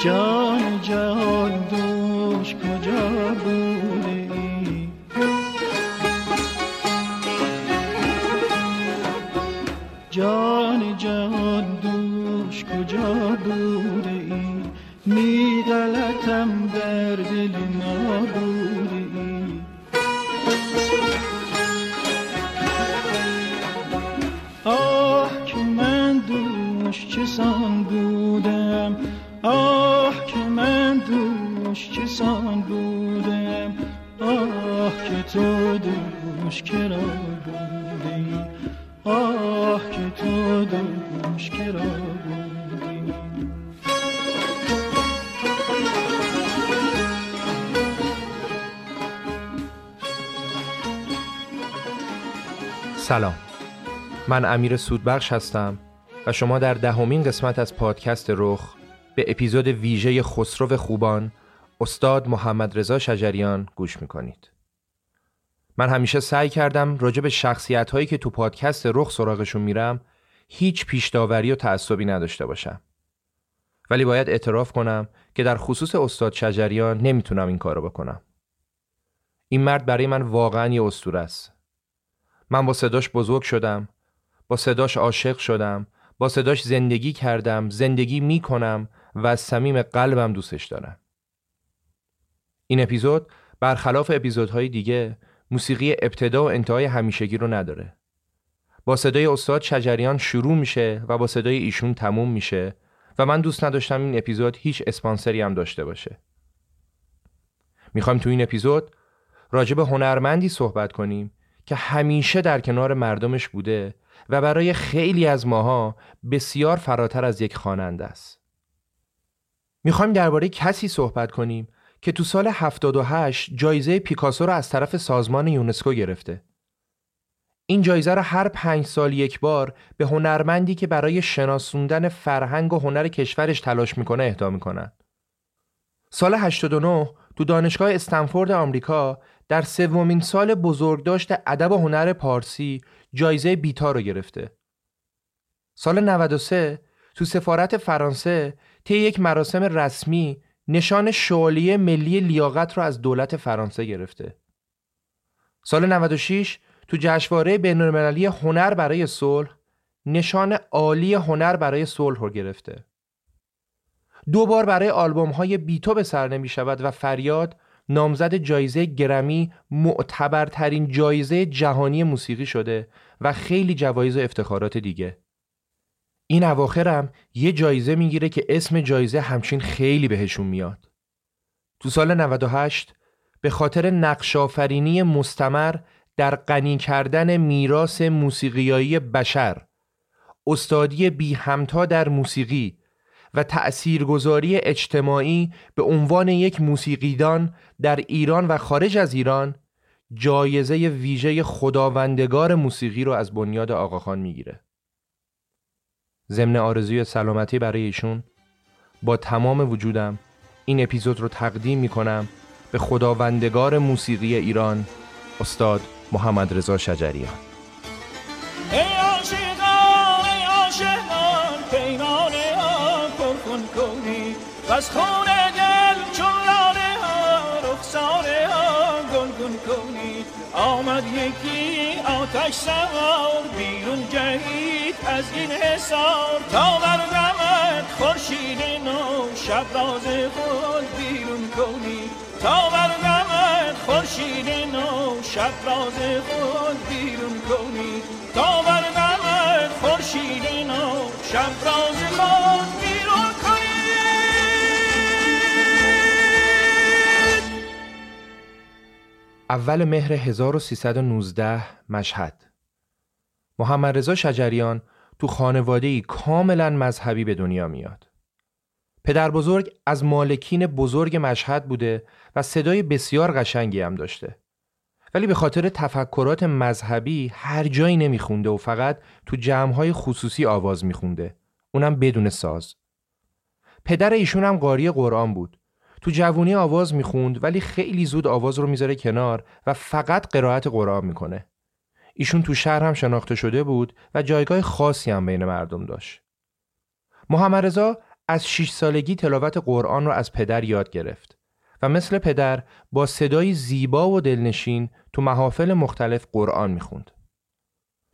جان جهان دوش کجا بوده ای؟ جان دوش کجا بوده ای؟ می غلطم در دل ما آه که من دوش چسان بودم آه دوش چسان بودم آه که تو دوش کرا بوده ای آه که تو دوش کرا بوده ای سلام. من امیر سودبخش هستم و شما در دهمین قسمت از پادکست رخ به اپیزود ویژه خسرو خوبان استاد محمد رضا شجریان گوش می‌کنید. من همیشه سعی کردم راجع به شخصیت هایی که تو پادکست رخ سراغشون میرم هیچ پیش داوری و تعصبی نداشته باشم. ولی باید اعتراف کنم که در خصوص استاد شجریان نمی‌تونم این کارو بکنم. این مرد برای من واقعا یه اسطوره است. من با صداش بزرگ شدم با صداش عاشق شدم با صداش زندگی کردم زندگی می کنم و از صمیم قلبم دوستش دارم. این اپیزود برخلاف اپیزودهای دیگه موسیقی ابتدا و انتهای همیشگی رو نداره با صدای استاد شجریان شروع میشه و با صدای ایشون تموم میشه و من دوست نداشتم این اپیزود هیچ اسپانسری هم داشته باشه می‌خوایم تو این اپیزود راجع به هنرمندی صحبت کنیم که همیشه در کنار مردمش بوده و برای خیلی از ماها بسیار فراتر از یک خواننده است. می‌خوایم درباره کسی صحبت کنیم که تو سال 78 جایزه پیکاسو رو از طرف سازمان یونسکو گرفته. این جایزه رو هر پنج سال یک بار به هنرمندی که برای شناسوندن فرهنگ و هنر کشورش تلاش می‌کنه اهدا می‌کنن. سال 89 تو دانشگاه استنفورد آمریکا در سومین سال بزرگداشت ادب و هنر پارسی جایزه بیتا رو گرفته. سال 93 تو سفارت فرانسه طی یک مراسم رسمی نشان شعالیه ملی لیاقت رو از دولت فرانسه گرفته. سال 96 تو جشنواره بین‌المللی هنر برای صلح نشان عالی هنر برای صلح رو گرفته. دو بار برای آلبوم های بیتو به سر نمی شود و فریاد نامزد جایزه گرمی معتبرترین جایزه جهانی موسیقی شده و خیلی جوایز و افتخارات دیگه این اواخرم یه جایزه می‌گیره که اسم جایزه همچین خیلی بهشون میاد تو سال 98 به خاطر نقشافرینی مستمر در غنی کردن میراث موسیقیایی بشر استادی بی همتا در موسیقی و تأثیرگذاری اجتماعی به عنوان یک موسیقیدان در ایران و خارج از ایران جایزه ویژه خداوندگار موسیقی رو از بنیاد آقاخان می‌گیره. ضمن آرزوی سلامتی برای ایشون. با تمام وجودم این اپیزود رو تقدیم می‌کنم به خداوندگار موسیقی ایران استاد محمد رضا شجریان. از خون دل چون لاله ها کنی آمد یکی آتش سوار بیرون جهید از این حسار تا بردمت خورشید نو شب راز خود بیرون کنی. تا بردمت خورشید نو شب راز خود بیرون کنی. تا بردمت خورشید نو شب راز خود بیرون اول مهر 1319 مشهد محمد رضا شجریان تو خانواده کاملا مذهبی به دنیا میاد. پدر بزرگ از مالکین بزرگ مشهد بوده و صدای بسیار قشنگی هم داشته. ولی به خاطر تفکرات مذهبی هر جایی نمیخونده و فقط تو جمعهای خصوصی آواز میخونده. اونم بدون ساز. پدر ایشون هم قاری قرآن بود. تو جوونی آواز می‌خوند ولی خیلی زود آواز رو می‌ذاره کنار و فقط قرائت قرآن می‌کنه. ایشون تو شهر هم شناخته شده بود و جایگاه خاصی هم بین مردم داشت. محمد رضا از 6 سالگی تلاوت قرآن رو از پدر یاد گرفت و مثل پدر با صدای زیبا و دلنشین تو محافل مختلف قرآن می‌خوند.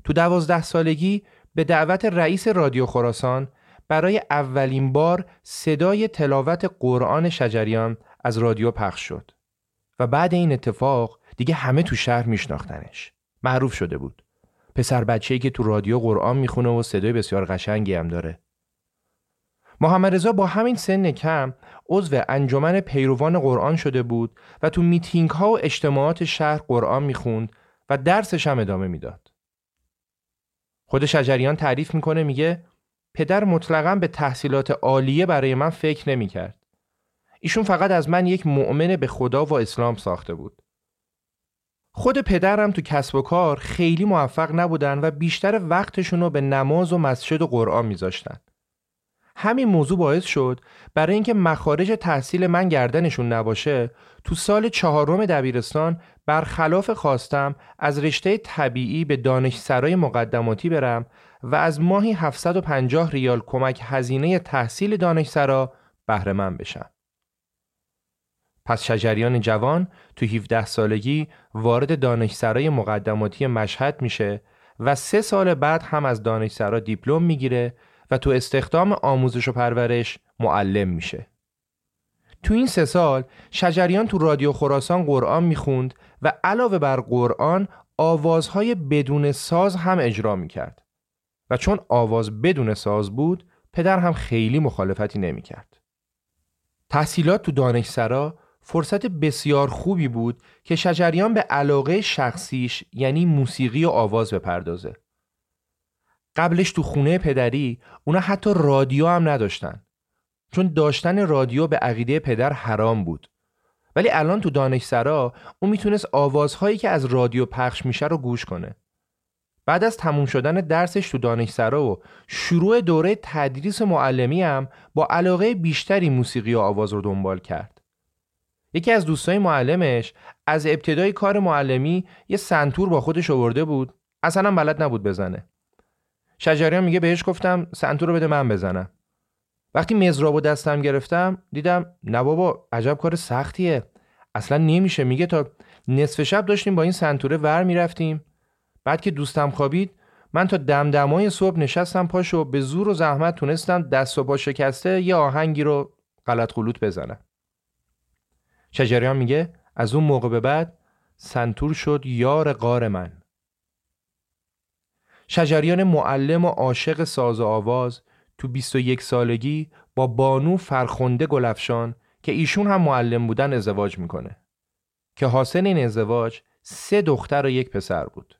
تو دوازده سالگی به دعوت رئیس رادیو خراسان برای اولین بار صدای تلاوت قرآن شجریان از رادیو پخش شد و بعد این اتفاق دیگه همه تو شهر میشناختنش. معروف شده بود. پسر بچه‌ای که تو رادیو قرآن می‌خونه و صدای بسیار قشنگی هم داره. محمد رضا با همین سن کم عضو انجمن پیروان قرآن شده بود و تو میتینگ ها و اجتماعات شهر قرآن می‌خوند و درسش هم ادامه می‌داد. خود شجریان تعریف می‌کنه میگه پدر مطلقا به تحصیلات عالیه برای من فکر نمی‌کرد. ایشون فقط از من یک مؤمن به خدا و اسلام ساخته بود. خود پدرم تو کسب و کار خیلی موفق نبودن و بیشتر وقتشون رو به نماز و مسجد و قرآن میذاشتن. همین موضوع باعث شد برای اینکه مخارج تحصیل من گردنشون نباشه تو سال چهارم دبیرستان برخلاف خواستم از رشته طبیعی به دانشسرای مقدماتی برم و از ماهی 750 ریال کمک هزینه تحصیل دانشسرا بهره من بشم. پس شجریان جوان تو 17 سالگی وارد دانشسرای مقدماتی مشهد میشه و سه سال بعد هم از دانشسرا دیپلم می‌گیره و تو استخدام آموزش و پرورش معلم میشه. تو این سه سال شجریان تو رادیو خراسان قرآن می‌خوند و علاوه بر قرآن آوازهای بدون ساز هم اجرا می‌کرد. و چون آواز بدون ساز بود پدر هم خیلی مخالفتی نمی‌کرد. تحصیلات تو دانشسرا فرصت بسیار خوبی بود که شجریان به علاقه شخصیش یعنی موسیقی و آواز بپردازه. قبلش تو خونه پدری اونا حتی رادیو هم نداشتن. چون داشتن رادیو به عقیده پدر حرام بود. ولی الان تو دانشسرا اون می‌تونست آوازهایی که از رادیو پخش میشه رو گوش کنه. بعد از تموم شدن درسش تو دانشسرا و شروع دوره تدریس معلمی هم با علاقه بیشتری موسیقی و آواز رو دنبال کرد. یکی از دوستای معلمش از ابتدای کار معلمی یه سنتور با خودش آورده بود. اصلا بلد نبود بزنه. شجریان میگه بهش گفتم سنتور رو بده من بزنم. وقتی مزرابو دستم گرفتم دیدم نه بابا عجب کار سختیه. اصلا نمیشه. میگه تا نصف شب داشتیم با این سنتوره ور می‌رفتیم. بعد که دوستم خوابید من تا دمدمای صبح نشستم پاشو به زور و زحمت تونستم دست و پا شکسته یه آهنگی رو غلط خلوط بزنم. شجریان میگه از اون موقع به بعد سنتور شد یار قار من. شجریان معلم و عاشق ساز و آواز تو 21 سالگی با بانو فرخنده گلفشان که ایشون هم معلم بودن ازدواج می‌کنه. که حاصل این ازدواج سه دختر و یک پسر بود.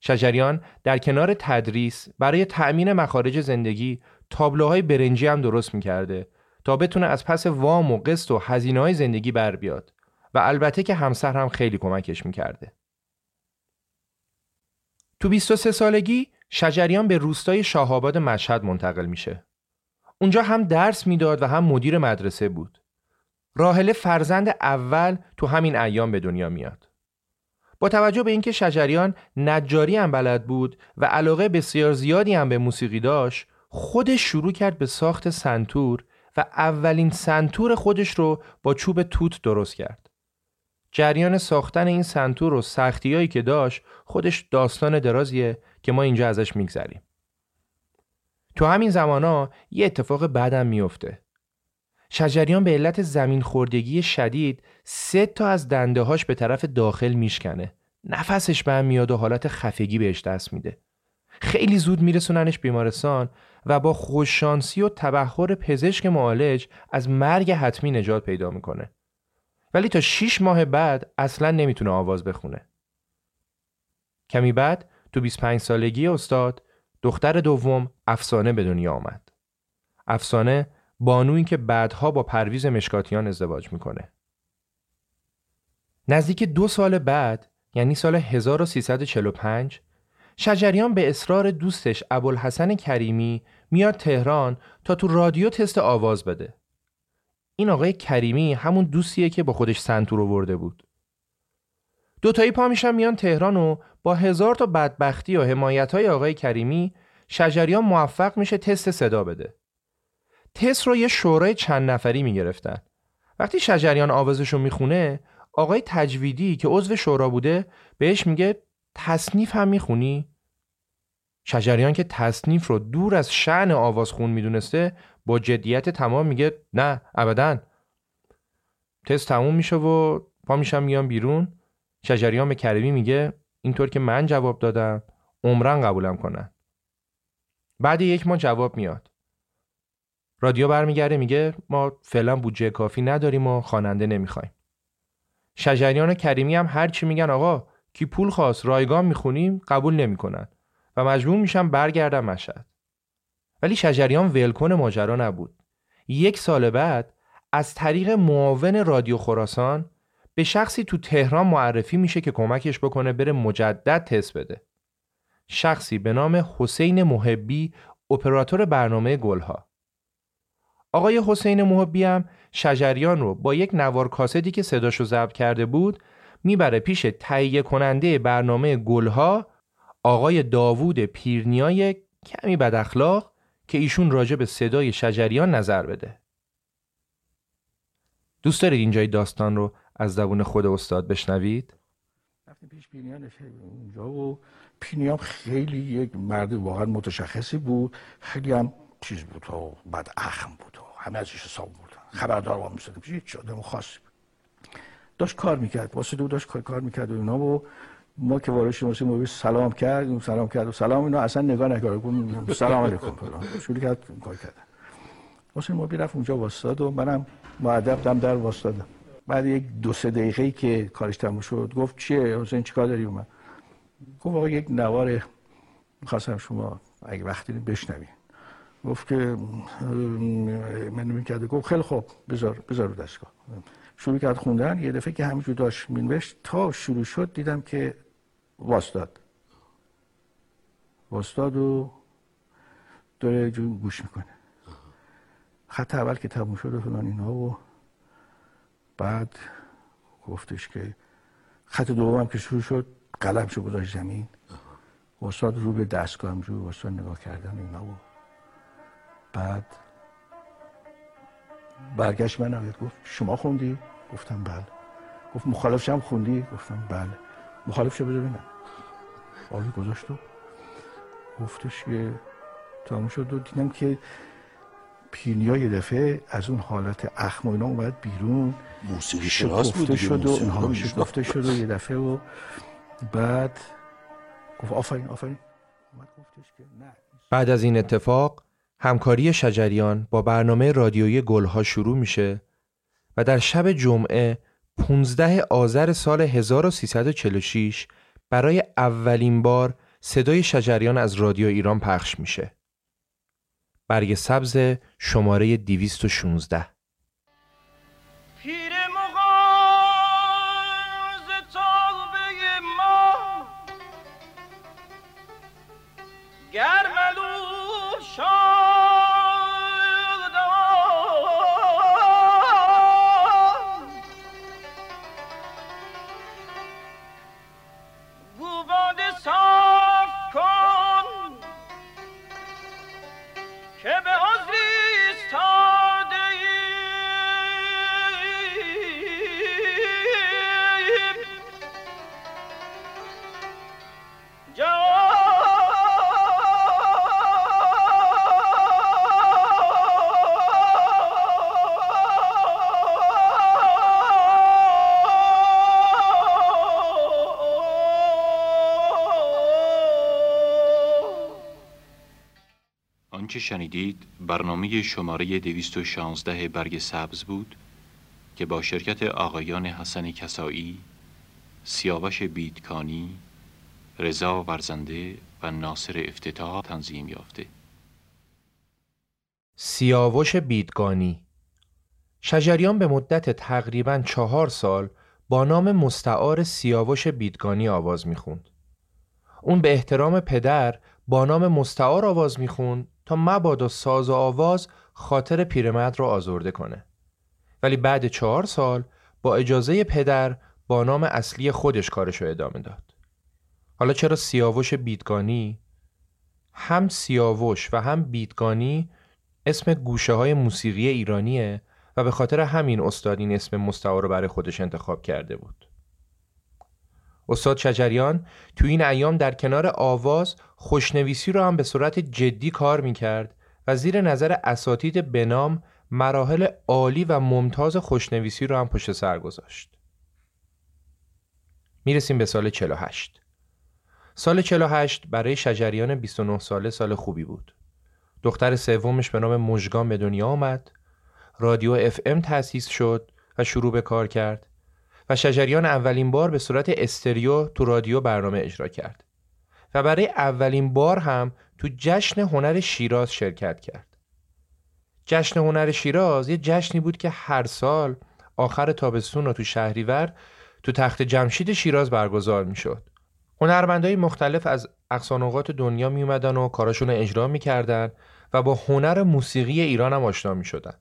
شجریان در کنار تدریس برای تأمین مخارج زندگی تابلوهای برنجی هم درست می‌کرده تا بتونه از پس وام و قسط و هزینه های زندگی بر بیاد و البته که همسر هم خیلی کمکش می‌کرده. تو 23 سالگی شجریان به روستای شاهآباد مشهد منتقل میشه. اونجا هم درس می‌داد و هم مدیر مدرسه بود. راهله فرزند اول تو همین ایام به دنیا میاد. با توجه به اینکه شجریان نجاری هم بلد بود و علاقه بسیار زیادی هم به موسیقی داشت خودش شروع کرد به ساخت سنتور و اولین سنتور خودش رو با چوب توت درست کرد. جریان ساختن این سنتور و سختیایی که داشت خودش داستان درازیه که ما اینجا ازش میگذریم. تو همین زمانا یه اتفاق بعدم میفته. شجریان به علت زمین خوردگی شدید سه تا از دنده هاش به طرف داخل میشکنه. نفسش به میاد و حالت خفگی بهش دست میده. خیلی زود میرسوننش بیمارستان و با خوششانسی و تبخور پزشک معالج از مرگ حتمی نجات پیدا می‌کنه. ولی تا 6 ماه بعد اصلا نمی‌تونه آواز بخونه. کمی بعد تو 25 سالگی استاد دختر دوم افسانه به دنیا آمد. افسانه بانویی که بعدها با پرویز مشکاتیان ازدواج می‌کنه. نزدیک دو سال بعد یعنی سال 1345 شجریان به اصرار دوستش ابوالحسن کریمی میاد تهران تا تو رادیو تست آواز بده. این آقای کریمی همون دوستیه که با خودش سنتور ورده بود. دوتایی پا میشن میان تهران و با هزار تا بدبختی و حمایت های آقای کریمی شجریان موفق میشه تست صدا بده. تست رو یه شورای چند نفری می‌گرفتن. وقتی شجریان آوازش رو می‌خونه آقای تجویدی که عضو شورا بوده بهش میگه تصنیف هم می‌خونی؟ شجریان که تصنیف رو دور از شعن آوازخون می‌دونسته با جدیت تمام میگه نه ابدا. تست تموم میشه و پا میشم میام بیرون. شجریان به کریمی میگه اینطور که من جواب دادم عمرن قبولم کنن. بعد یک ماه جواب میاد. رادیو برمیگرده میگه ما فعلا بودجه کافی نداریم و خواننده نمی‌خوایم. شجریان و کریمی هم هرچی میگن آقا کی پول خواست رایگان می‌خونیم قبول نمی‌کنن. و مجبور میشم برگردم مشهد. ولی شجریان ولکن ماجرا نبود. یک سال بعد از طریق معاون رادیو خراسان به شخصی تو تهران معرفی میشه که کمکش بکنه بره مجدد تست بده. شخصی به نام حسین محبی اپراتور برنامه گلها. آقای حسین محبی هم شجریان رو با یک نوار کاسدی که صداشو ضبط کرده بود می‌بره پیش تهیه کننده برنامه گلها آقای داوود پیرنیای کمی بد اخلاق که ایشون راجع به صدای شجریان نظر بده. دوست دارید اینجای داستان رو از زبون خود استاد بشنوید؟ رفتیم پیش پینیان اونجا و پینیان خیلی یک مرد واقعا متشخصی بود خیلی هم چیز بود و بعد اخم بود و همه ازش حساب خبردار با می‌شد هیچ شده خاصی داشت کار می‌کرد. واسه دو داشت کار می‌کرد و اینا و ما که وارد شدیم ما سلام کرد سلام کرد و سلام اینا. اصلا نگاه نکرد. سلام علیکم. شروع کرد کار کردن. واسه ما رفت اونجا واسطاد و منم معدب دم در واسطادم بعد یک دو سه دقیقه که کارش تموم شد گفت چیه؟ حسین چیکار داری؟ اومد. گفت آقا یک نوار می‌خواستم شما اگه وقتی بشنوید گفت که من می‌کرده گفت خیلی خوب بذار بذار دستگاه. شروع کرد خوندن. یه دفعه که همینجور داشت مینوشت تا شروع شد دیدم که واستاد. واستاد و داره گوش می‌کنه. خط اول که تموم شد و فلان اینا و بعد گفتش که خط دوم که شروع شد قلم شو گذاشت زمین. استاد رو به دستگاه همجور استاد نگاه کردن اینا و بعد برگشت من گفت شما خوندی؟ گفتم بله. گفت مخالفش هم خوندی؟ گفتم بله. مخالفش بده ببینم. آبی گذاشت و گفتش که تموم شد و دیدم که پینیا یه دفعه از اون حالت اخم و اینا اومد بیرون. موسیقی شناس بود شد و اینها گفته شد و یه دفعه و بعد گفت آفرین آفرین. بعد از این اتفاق همکاری شجریان با برنامه رادیویی گلها شروع میشه و در شب جمعه 15 آذر سال 1346 برای اولین بار صدای شجریان از رادیو ایران پخش میشه. برگ سبز شماره 216 آنچه شنیدید برنامه شماره 216 برگ سبز بود که با شرکت آقایان حسن کسایی، سیاوش بیدکانی، رضا ورزنده و ناصر افتتاح تنظیم یافته. سیاوش بیدگانی شجریان به مدت تقریبا چهار سال با نام مستعار سیاوش بیدگانی آواز می‌خوند. اون به احترام پدر با نام مستعار آواز می‌خوند تا مبادا ساز و آواز خاطر پیرمرد را آزرده کنه. ولی بعد چهار سال با اجازه پدر با نام اصلی خودش کارش رو ادامه داد. حالا چرا سیاوش بیدگانی؟ هم سیاوش و هم بیدگانی اسم گوشه های موسیقی ایرانیه و به خاطر همین استاد این اسم مستعار رو برای خودش انتخاب کرده بود. استاد شجریان تو این ایام در کنار آواز خوشنویسی رو هم به صورت جدی کار می‌کرد و زیر نظر اساتید بنام مراحل عالی و ممتاز خوشنویسی رو هم پشت سر گذاشت. می‌رسیم به سال 48. سال 48 برای شجریان 29 ساله سال خوبی بود. دختر سومش به نام مژگان به دنیا آمد رادیو اف ام تأسیس شد و شروع به کار کرد و شجریان اولین بار به صورت استریو تو رادیو برنامه اجرا کرد و برای اولین بار هم تو جشن هنر شیراز شرکت کرد. جشن هنر شیراز یه جشنی بود که هر سال آخر تابستون و تو شهریور تو تخت جمشید شیراز برگزار می شد. هنرمندهای مختلف از اقصانوقات دنیا می اومدن و کاراشون رو اجرا می‌کردن و با هنر موسیقی ایران هم آشنا می شدن.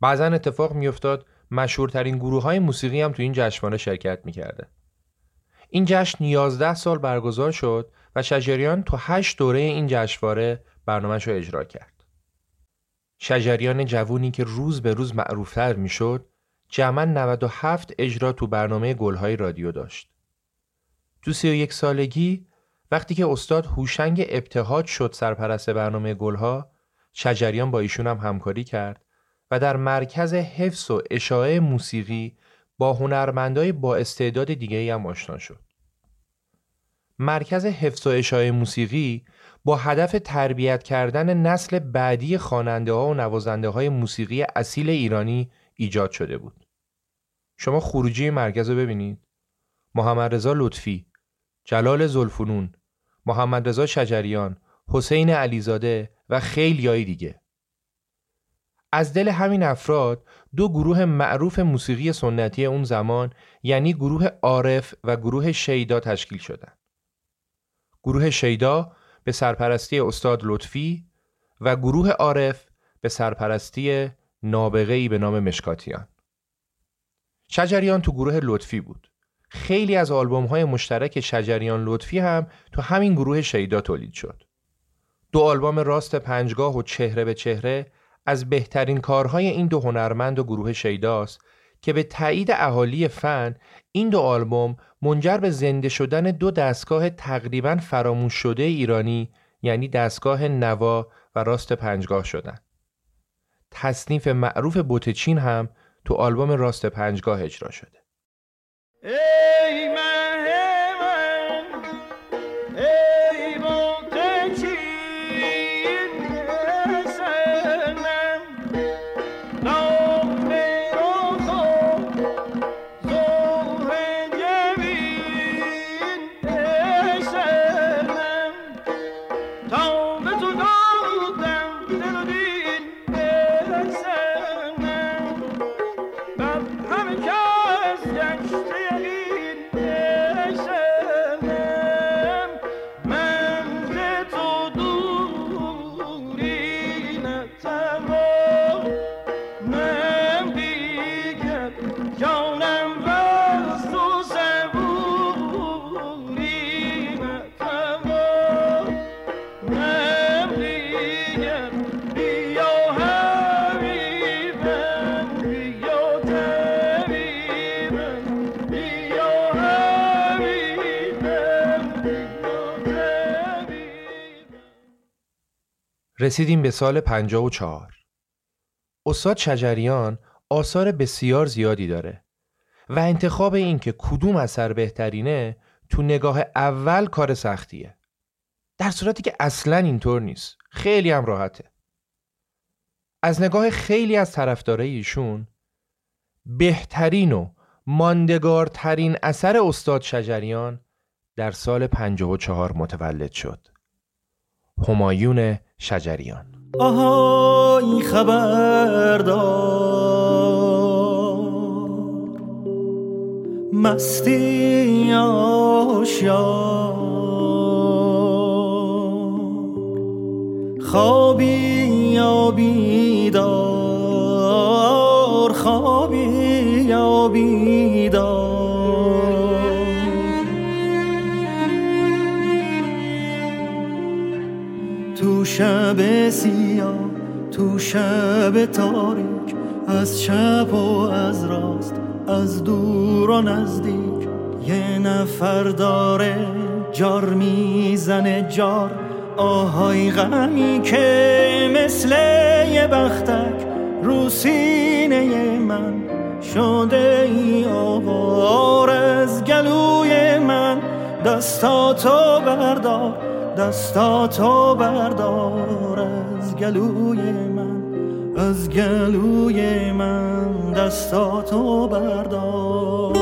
بعضا اتفاق میافتاد مشهورترین گروه های موسیقی هم تو این جشنواره شرکت می‌کرده. این جشن 11 سال برگزار شد و شجریان تو 8 دوره این جشنواره برنامهش رو اجرا کرد. شجریان جوونی که روز به روز معروفتر می‌شد، جمعا 97 اجرا تو برنامه گلهای رادیو داشت. تو 31 سالگی وقتی که استاد هوشنگ ابتهاج شد سرپرست برنامه گلها، شجریان با ایشون هم همکاری کرد و در مرکز حفظ و اشاعه موسیقی با هنرمندای با استعداد دیگه هم آشنا شد. مرکز حفظ و اشاعه موسیقی با هدف تربیت کردن نسل بعدی خواننده ها و نوازنده های موسیقی اصیل ایرانی ایجاد شده بود. شما خروجی مرکز رو ببینید. محمد رضا لطفی، جلال زلفنون، محمد رضا شجریان، حسین علیزاده و خیلی دیگه. از دل همین افراد دو گروه معروف موسیقی سنتی اون زمان یعنی گروه عارف و گروه شیدا تشکیل شدند. گروه شیدا به سرپرستی استاد لطفی و گروه عارف به سرپرستی نابغه‌ای به نام مشکاتیان. شجریان تو گروه لطفی بود. خیلی از آلبوم های مشترک شجریان لطفی هم تو همین گروه شیدا تولید شد. دو آلبوم راست پنجگاه و چهره به چهره از بهترین کارهای این دو هنرمند و گروه شیداست که به تایید اهالی فن این دو آلبوم منجر به زنده شدن دو دستگاه تقریبا فراموش شده ایرانی یعنی دستگاه نوا و راست پنجگاه شدن. تصنیف معروف بوتچین هم تو آلبوم راست پنجگاه اجرا شده. رسیدیم به سال 54 استاد شجریان آثار بسیار زیادی داره و انتخاب این که کدوم اثر بهترینه تو نگاه اول کار سختیه. در صورتی که اصلا اینطور نیست. خیلی هم راحته. از نگاه خیلی از طرفدارای ایشون بهترین و ماندگارترین اثر استاد شجریان در سال 54 متولد شد. همایون شجریان. آهای خبردار مستی آشیار خوابی یا بیدار خوابی یا بیدار. تو شب سیاه تو شب تاریک از چپ و از راست از دور و نزدیک. یه نفر داره جار می‌زنه جار آهای غمی که مثل یه بختک رو سینه من شده ای آوار از گلوی من. دستاتو بردار دستاتو بردار از گلوی من از گلوی من دستاتو بردار.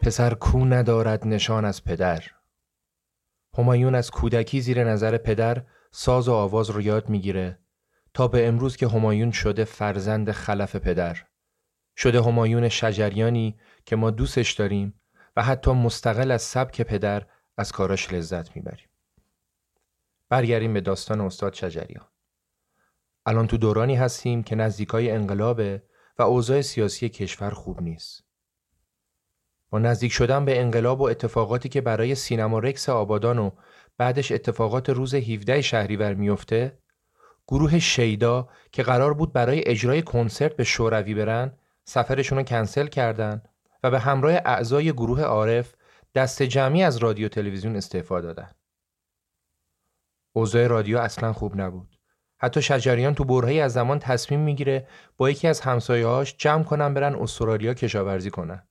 پسر کو ندارد نشان از پدر؟ همایون از کودکی زیر نظر پدر ساز و آواز رو یاد می‌گیره تا به امروز که همایون شده فرزند خلف پدر. شده همایون شجریانی که ما دوستش داریم و حتی مستقل از سبک پدر از کاراش لذت می‌بریم. برگردیم به داستان استاد شجریان. الان تو دورانی هستیم که نزدیکای انقلابه و اوضاع سیاسی کشور خوب نیست. با نزدیک شدن به انقلاب و اتفاقاتی که برای سینما رکس آبادان و بعدش اتفاقات روز 17 شهریور میفته گروه شیدا که قرار بود برای اجرای کنسرت به شوروی برن سفرشون رو کنسل کردن و به همراه اعضای گروه عارف دست جمعی از رادیو تلویزیون استعفا دادن. اوضاع رادیو اصلا خوب نبود. حتی شجریان تو برهی از زمان تصمیم می‌گیره با یکی از همسایه‌هاش جمع کنن برن استرالیا کشاورزی کنن.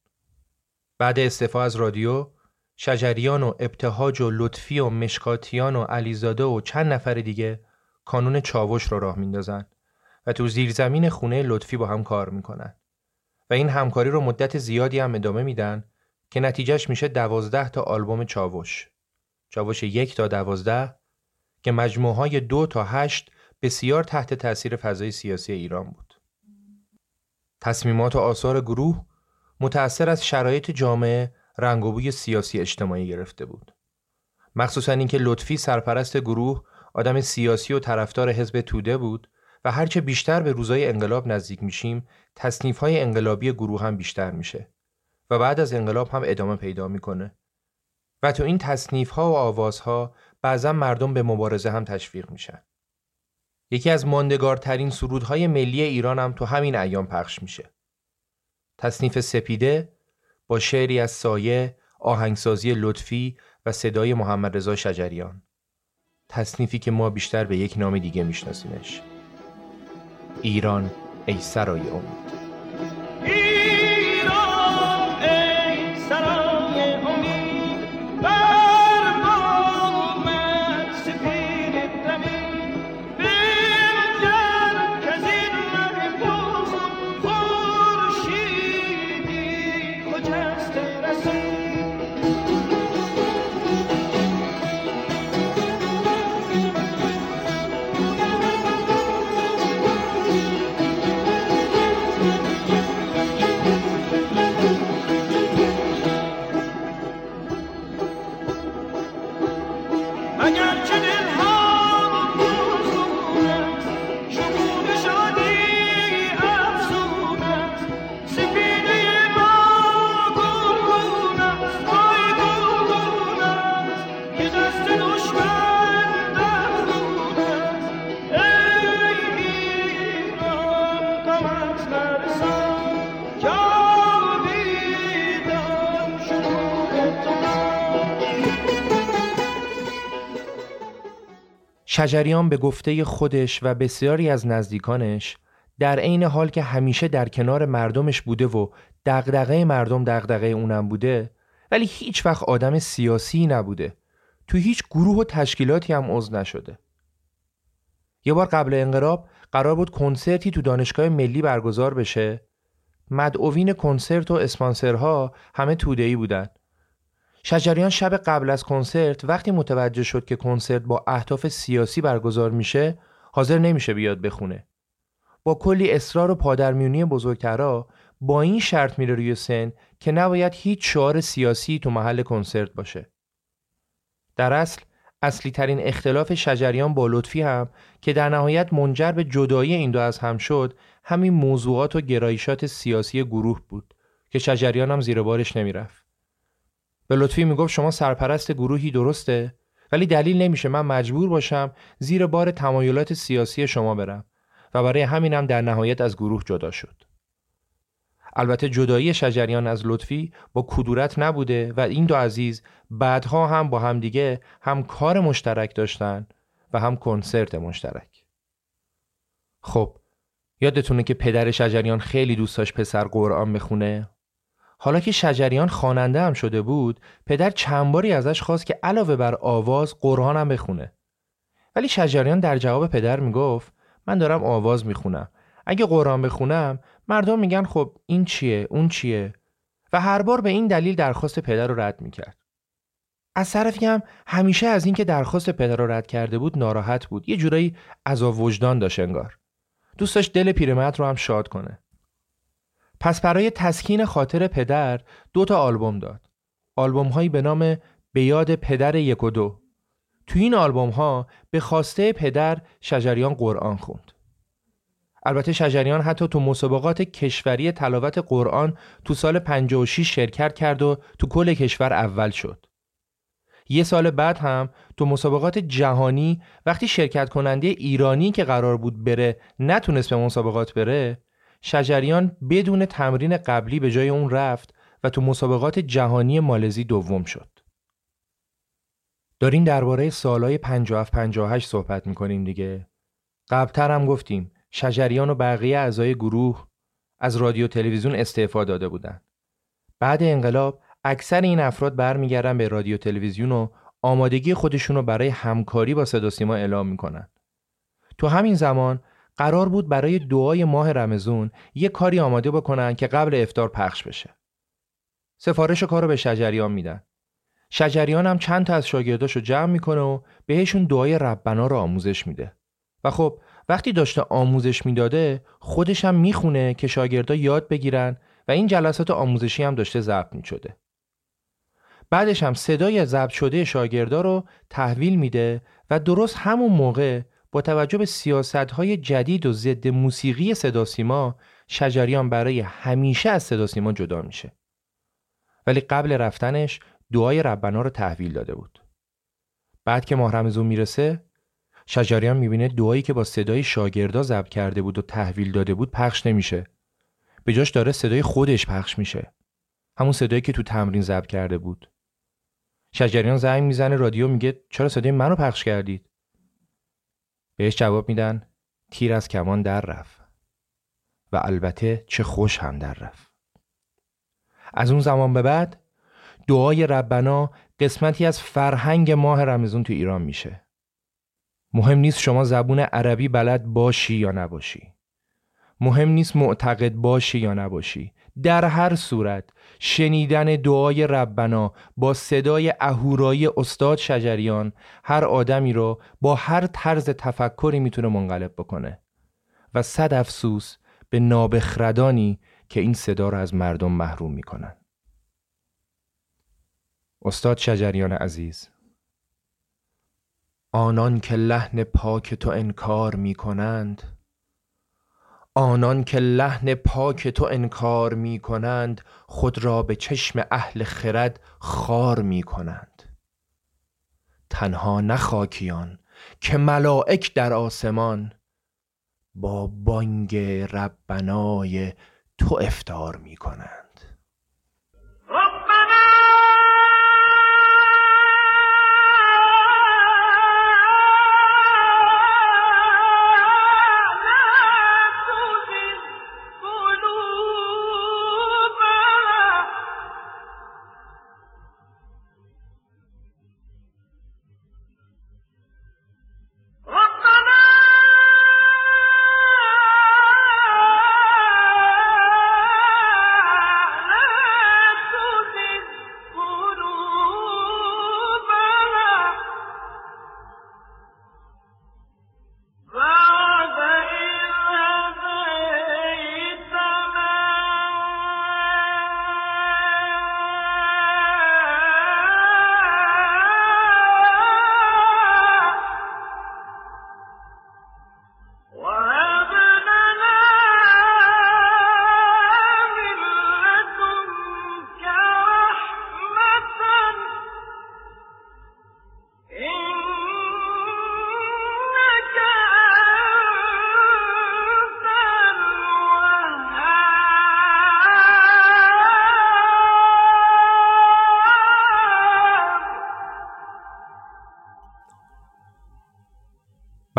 بعد استعفا از رادیو شجریان و ابتهاج و لطفی و مشکاتیان و علیزاده و چند نفر دیگه کانون چاوش رو راه میندازن و تو زیرزمین خونه لطفی با هم کار می‌کنن و این همکاری رو مدت زیادی هم ادامه میدن که نتیجهش میشه دوازده تا آلبوم چاوش چاوش یک تا دوازده که مجموعه های دو تا هشت بسیار تحت تاثیر فضای سیاسی ایران بود تصمیمات و آثار گروه متأثر از شرایط جامعه رنگ و بوی سیاسی اجتماعی گرفته بود. مخصوصا اینکه لطفی سرپرست گروه آدم سیاسی و طرفدار حزب توده بود و هرچه بیشتر به روزای انقلاب نزدیک میشیم تصنیف های انقلابی گروه هم بیشتر میشه و بعد از انقلاب هم ادامه پیدا می‌کنه. و تو این تصنیف ها و آوازها بعضا مردم به مبارزه هم تشویق میشن. یکی از ماندگارترین سرودهای ملی ایران هم تو همین ایام پخش میشه. تصنیف سپیده با شعری از سایه، آهنگسازی لطفی و صدای محمد رضا شجریان. تصنیفی که ما بیشتر به یک نام دیگه میشناسیمش. ایران ای سرای امید. شجریان به گفته خودش و بسیاری از نزدیکانش در عین حال که همیشه در کنار مردمش بوده و دغدغه مردم دغدغه اونم بوده ولی هیچ وقت آدم سیاسی نبوده. تو هیچ گروه و تشکیلاتی هم عضو نشده. یه بار قبل انقلاب قرار بود کنسرتی تو دانشگاه ملی برگزار بشه. مدعوین کنسرت و اسپانسرها همه توده‌ای بودن. شجریان شب قبل از کنسرت وقتی متوجه شد که کنسرت با اهداف سیاسی برگزار میشه حاضر نمیشه بیاد بخونه با کلی اصرار و پادرمیونی بزرگترا با این شرط میره روی سن که نباید هیچ شعار سیاسی تو محل کنسرت باشه در اصل اصلی ترین اختلاف شجریان با لطفی هم که در نهایت منجر به جدایی این دو از هم شد همین موضوعات و گرایشات سیاسی گروه بود که شجریان هم زیر بارش نمی‌رفت. به لطفی می‌گفت شما سرپرست گروهی درسته؟ ولی دلیل نمیشه من مجبور باشم زیر بار تمایلات سیاسی شما برم. و برای همینم در نهایت از گروه جدا شد. البته جدایی شجریان از لطفی با کدورت نبوده و این دو عزیز بعدها هم با همدیگه هم کار مشترک داشتن و هم کنسرت مشترک. خب یادتونه که پدر شجریان خیلی دوست داشت پسر قرآن بخونه؟ حالا که شجریان خواننده هم شده بود پدر چند باری ازش خواست که علاوه بر آواز قرآن هم بخونه. ولی شجریان در جواب پدر می‌گفت من دارم آواز می‌خونم. اگه قرآن بخونم مردم میگن خب این چیه اون چیه؟ و هر بار به این دلیل درخواست پدر رو رد می‌کرد. از طرفی هم همیشه از اینکه درخواست پدر رو رد کرده بود ناراحت بود. یه جورایی عذاب وجدان داشت انگار. دوست داشت دل پیرمرد رو هم شاد کنه. پس برای تسکین خاطر پدر دو تا آلبوم داد. آلبوم هایی به نام به یاد پدر یک و دو تو این آلبوم ها به خواسته پدر شجریان قرآن خوند. البته شجریان حتی تو مسابقات کشوری تلاوت قرآن تو سال 56 شرکت کرد و تو کل کشور اول شد. یه سال بعد هم تو مسابقات جهانی وقتی شرکت کننده ایرانی که قرار بود بره نتونست به مسابقات بره شجریان بدون تمرین قبلی به جای اون رفت و تو مسابقات جهانی مالزی دوم شد. داریم درباره سالهای 57 58 صحبت می‌کنیم دیگه. قبلتر هم گفتیم شجریان و بقیه اعضای گروه از رادیو تلویزیون استعفا داده بودند. بعد انقلاب اکثر این افراد برمیگردن به رادیو تلویزیون و آمادگی خودشون رو برای همکاری با صدا سیما اعلام می‌کنن. تو همین زمان قرار بود برای دعای ماه رمزون یه کاری آماده بکنن که قبل افتار پخش بشه. سفارش کار رو به شجریان میدن. شجریان هم چند تا از شاگرداشو جمع می‌کنه و بهشون دعای ربنا رو آموزش میده. و خب وقتی داشته آموزش می‌داده خودش هم می‌خونه که شاگردا یاد بگیرن و این جلسات آموزشی هم داشته ضبط می‌شده. بعدش هم صدای ضبط شده شاگردا رو تحویل میده و درست همون موقع با توجه به سیاست های جدید و ضد موسیقی صدا سیما شجریان برای همیشه از صدا سیما جدا میشه. ولی قبل رفتنش دعای ربنا رو تحویل داده بود. بعد که ماه رمزون می‌رسه شجریان می‌بینه دعایی که با صدای شاگردا ضبط کرده بود و تحویل داده بود پخش نمیشه. به جاش داره صدای خودش پخش میشه. همون صدایی که تو تمرین ضبط کرده بود. شجریان زنگ می‌زنه رادیو میگه چرا صدای منو پخش کردید؟ بهش جواب میدن تیر از کمان در رفت. و البته چه خوش هم در رفت. از اون زمان به بعد دعای ربنا قسمتی از فرهنگ ماه رمزون تو ایران میشه. مهم نیست شما زبون عربی بلد باشی یا نباشی مهم نیست معتقد باشی یا نباشی در هر صورت شنیدن دعای ربنا با صدای اهورایی استاد شجریان هر آدمی رو با هر طرز تفکری می‌تونه منقلب بکنه و صد افسوس به نابخردانی که این صدا رو از مردم محروم می‌کنن. استاد شجریان عزیز آنان که لحن پاک تو انکار می کنند آنان که لحن پاک تو انکار می کنند خود را به چشم اهل خرد خار می کنند. تنها نخاکیان که ملائک در آسمان با بانگ ربنای تو افتار می کنند.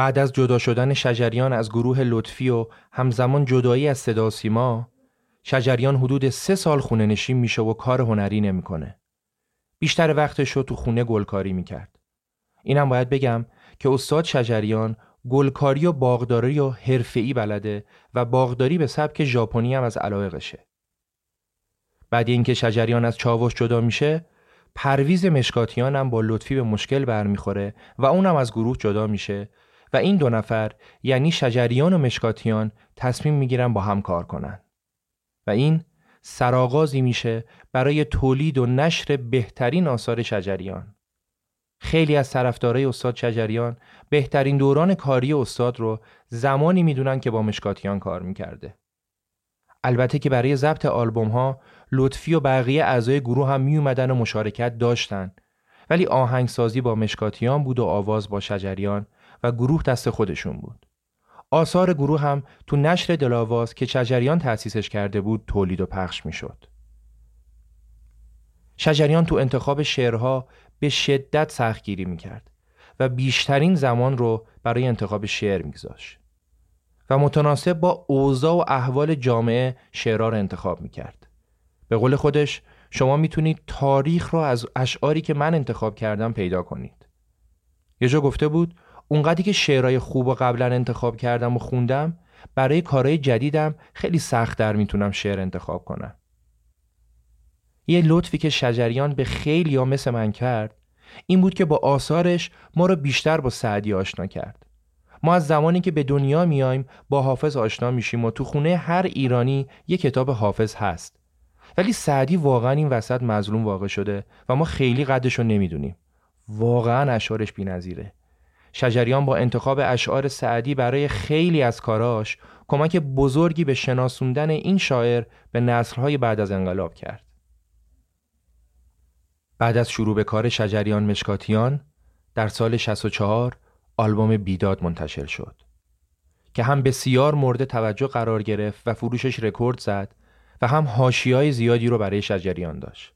بعد از جدا شدن شجریان از گروه لطفی و همزمان جدایی از صدا سیما شجریان حدود سه سال خونه نشین میشه و کار هنری نمی‌کنه. بیشتر وقتش رو تو خونه گلکاری می‌کرد. اینم باید بگم که استاد شجریان گلکاری و باغداری و حرفه‌ای بلده و باغداری به سبک ژاپنی هم از علاقشه. بعد اینکه شجریان از چاوش جدا میشه پرویز مشکاتیان هم با لطفی به مشکل برمیخوره و اونم از گروه جدا میشه و این دو نفر یعنی شجریان و مشکاتیان تصمیم می‌گیرن با هم کار کنن. و این سرآغازی میشه برای تولید و نشر بهترین آثار شجریان. خیلی از طرفدارای استاد شجریان بهترین دوران کاری استاد رو زمانی می‌دونن که با مشکاتیان کار می‌کرده. البته که برای ضبط آلبوم ها لطفی و بقیه اعضای گروه هم می اومدن و مشارکت داشتن. ولی آهنگسازی با مشکاتیان بود و آواز با شجریان و گروه دست خودشون بود. آثار گروه هم تو نشر دلاواز که شجریان تأسیسش کرده بود تولید و پخش می شد. شجریان تو انتخاب شعرها به شدت سختگیری می کرد و بیشترین زمان رو برای انتخاب شعر میگذاشت و متناسب با اوضاع و احوال جامعه شعرها رو انتخاب می کرد. به قول خودش شما می‌تونید تاریخ رو از اشعاری که من انتخاب کردم پیدا کنید. یه جا گفته بود اونقدری که شعرهای خوب و قبلا انتخاب کردم و خوندم برای کارهای جدیدم خیلی سخت در می‌تونم شعر انتخاب کنم. یه لطفی که شجریان به خیلی یا مثل من کرد این بود که با آثارش ما رو بیشتر با سعدی آشنا کرد. ما از زمانی که به دنیا میایم با حافظ آشنا میشیم و تو خونه هر ایرانی یه کتاب حافظ هست. ولی سعدی واقعا این وسط مظلوم واقع شده و ما خیلی قدش رو نمی‌دونیم. واقعا اشعارش بی‌نظیره. شجریان با انتخاب اشعار سعدی برای خیلی از کاراش کمک بزرگی به شناسوندن این شاعر به نسلهای بعد از انقلاب کرد. بعد از شروع به کار شجریان مشکاتیان در سال 64 آلبوم بیداد منتشر شد که هم بسیار مورد توجه قرار گرفت و فروشش رکورد زد و هم های زیادی رو برای شجریان داشت.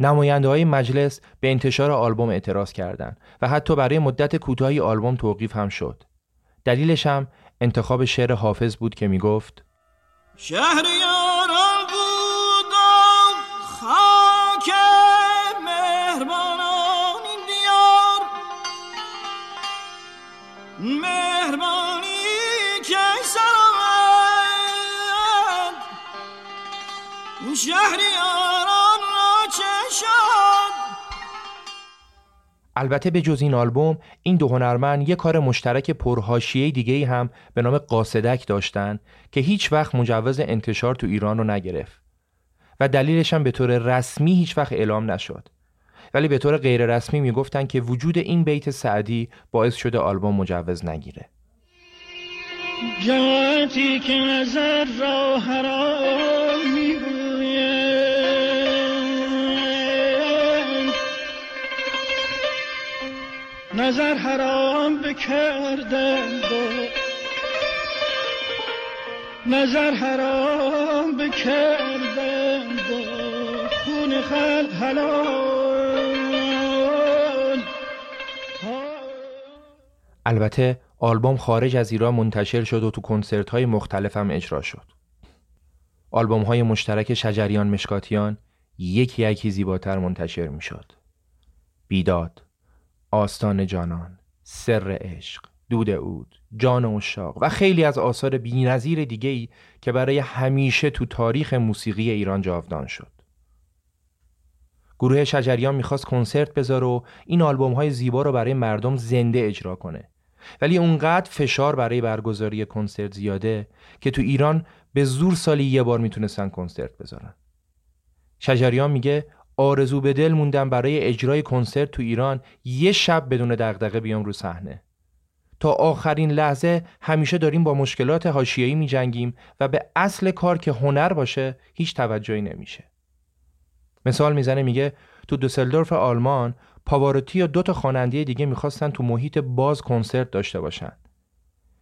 نماینده های مجلس به انتشار آلبوم اعتراض کردند و حتی برای مدت کوتاهی آلبوم توقیف هم شد. دلیلش هم انتخاب شعر حافظ بود که می گفت شهریاران بود خاک این دیار مهربانی که شهریاران البته به جز این آلبوم این دو هنرمند یک کار مشترک پرهاشیه دیگه ای هم به نام قاصدک داشتن که هیچ وقت مجوز انتشار تو ایران رو نگرفت. و دلیلش هم به طور رسمی هیچ وقت اعلام نشد. ولی به طور غیر رسمی می‌گفتن که وجود این بیت سعدی باعث شده آلبوم مجوز نگیره. که نظر را نظر حرام بکردند نظر حرام بکردند خون خلق حلال البته آلبوم خارج از ایران منتشر شد و تو کنسرت های مختلف هم اجرا شد. آلبوم های مشترک شجریان مشکاتیان یکی یکی زیباتر منتشر می شد. بیداد آستان جانان سر عشق دود اود جان اشاق و خیلی از آثار بینظیر دیگه ای که برای همیشه تو تاریخ موسیقی ایران جاودان شد. گروه شجریان می‌خواست کنسرت بذاره و این آلبوم های زیبا رو برای مردم زنده اجرا کنه. ولی اونقدر فشار برای برگزاری کنسرت زیاده که تو ایران به زور سالی یه بار می‌تونستن کنسرت بذارن. شجریان میگه آرزو به دل موندم برای اجرای کنسرت تو ایران یه شب بدون دغدغه بیام رو صحنه. تا آخرین لحظه همیشه داریم با مشکلات حاشیه‌ای میجنگیم و به اصل کار که هنر باشه هیچ توجهی نمیشه. مثال می‌زنه میگه تو دوسلدورف آلمان پاواروتی یا دو تا خواننده دیگه می‌خواستن تو محیط باز کنسرت داشته باشن.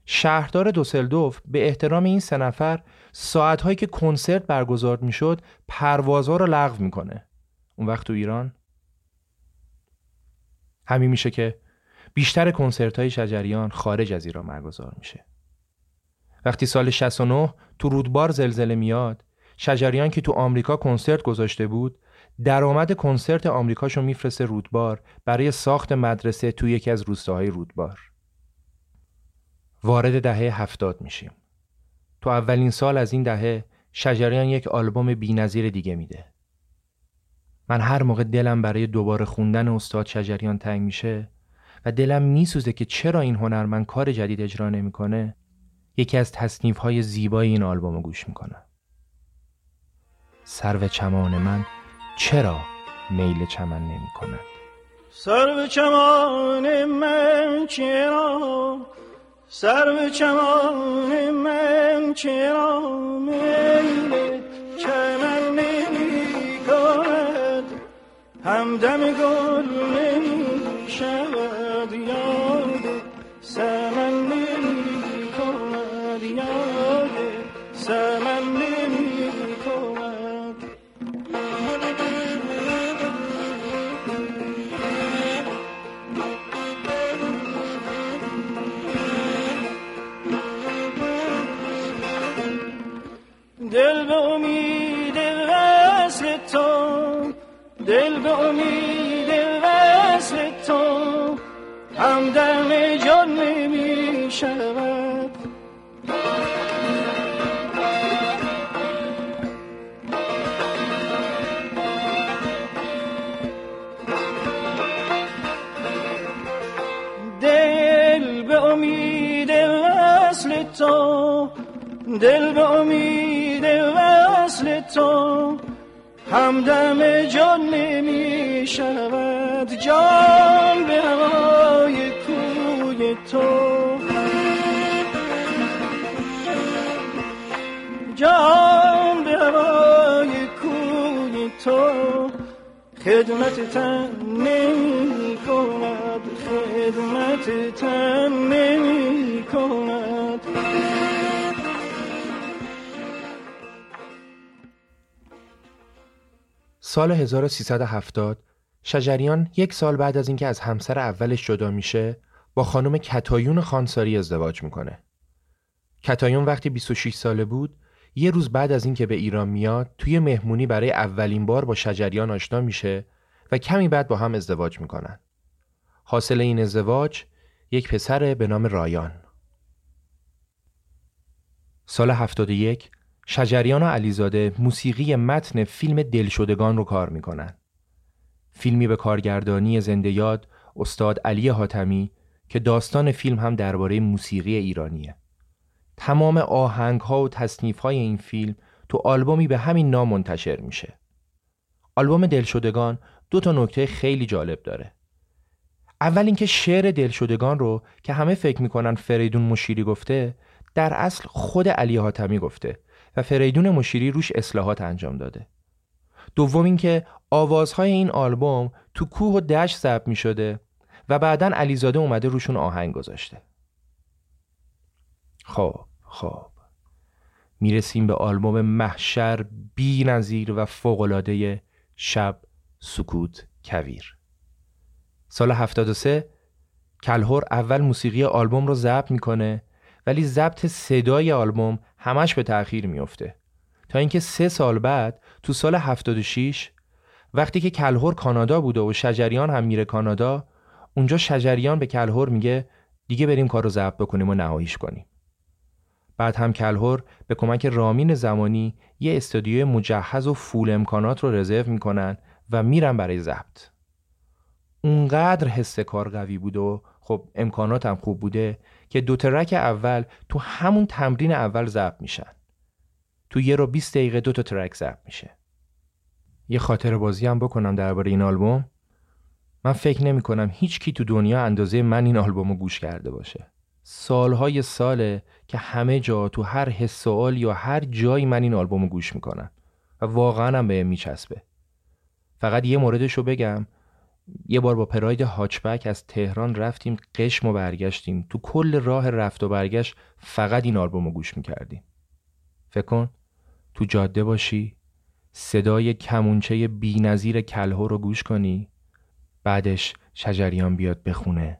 شهردار دوسلدوف به احترام این سه نفر ساعتهایی که کنسرت برگزار می‌شد پروازها رو لغو می‌کنه. اون وقت تو ایران؟ همین میشه که بیشتر کنسرت های شجریان خارج از ایران برگزار میشه. وقتی سال 69 تو رودبار زلزله میاد شجریان که تو آمریکا کنسرت گذاشته بود درآمد کنسرت آمریکاشو میفرسته رودبار برای ساخت مدرسه تو یکی از روستاهای رودبار. وارد دهه هفتاد میشیم. تو اولین سال از این دهه شجریان یک آلبوم بینظیر دیگه میده. من هر موقع دلم برای دوباره خوندن استاد شجریان تنگ میشه و دلم میسوزه که چرا این هنرمند کار جدید اجرا نمی‌کنه یکی از تصنیف های زیبای این آلبوم رو گوش می‌کنم. سرو چمان من چرا میل چمن نمی کند سرو چمان من چرا؟ سرو چمان من چرا میل چمن همدم گل نمی شود یاد سمن نمی کند یاد سمن همدم جان نمی شود دل به امید وصل تو دل به امید وصل تو. همدم جان نمی شود جان به هوای تو. جان به هوای کوی تو. خدمت تن نمی کند خدمت تن نمی کند سال 1370 شجریان یک سال بعد از اینکه از همسر اولش جدا میشه با خانم کتایون خانساری ازدواج می‌کنه. کتایون وقتی 26 ساله بود یه روز بعد از اینکه به ایران میاد توی مهمونی برای اولین بار با شجریان آشنا میشه و کمی بعد با هم ازدواج می‌کنن. حاصل این ازدواج یک پسر به نام رایان. سال 71 شجریان و علیزاده موسیقی متن فیلم دلشدگان رو کار می‌کنن. فیلمی به کارگردانی زنده یاد استاد علی حاتمی که داستان فیلم هم درباره موسیقی ایرانیه. تمام آهنگ ها و تصنیف های این فیلم تو آلبومی به همین نام منتشر میشه. آلبوم دلشدگان دو تا نکته خیلی جالب داره. اول اینکه شعر دلشدگان رو که همه فکر می‌کنن فریدون مشیری گفته در اصل خود علی حاتمی گفته و فریدون مشیری روش اصلاحات انجام داده. دوم اینکه آوازهای این آلبوم تو کوه و دشت ضبط می شده و بعدا علیزاده اومده روشون آهنگ گذاشته. خب خب. می‌رسیم به آلبوم محشر بی نظیر و فوقلاده شب سکوت کویر. سال 73 کلهور اول موسیقی آلبوم رو ضبط می‌کنه ولی ضبط صدای آلبوم همش به تأخیر میفته تا اینکه سه سال بعد تو سال 76 وقتی که کلهور کانادا بوده و شجریان هم میره کانادا اونجا شجریان به کلهور میگه دیگه بریم کار رو ضبط بکنیم و نهاییش کنیم. بعد هم کلهور به کمک رامین زمانی یه استودیوی مجهز و فول امکانات رو رزرو می‌کنن و میرن برای ضبط. اونقدر حس کار قوی بوده و خب امکانات هم خوب بوده که دو ترک اول تو همون تمرین اول ضبط میشن. تو یه رو 20 دقیقه دو تا ترک ضبط میشه. یه خاطر بازی هم بکنم درباره این آلبوم. من فکر نمی کنم هیچ کی تو دنیا اندازه من این آلبوم رو گوش کرده باشه. سالهای ساله که همه جا تو هر حس یا هر جایی من این آلبوم رو گوش می‌کنم و واقعا هم به میچسبه. فقط یه موردش رو بگم. یه بار با پراید هاچبک از تهران رفتیم قشم و برگشتیم. تو کل راه رفت و برگشت فقط این آلبوم رو گوش می‌کردیم. فکر کن تو جاده باشی صدای کمونچه بی نظیر کلهو رو گوش کنی. بعدش شجریان بیاد بخونه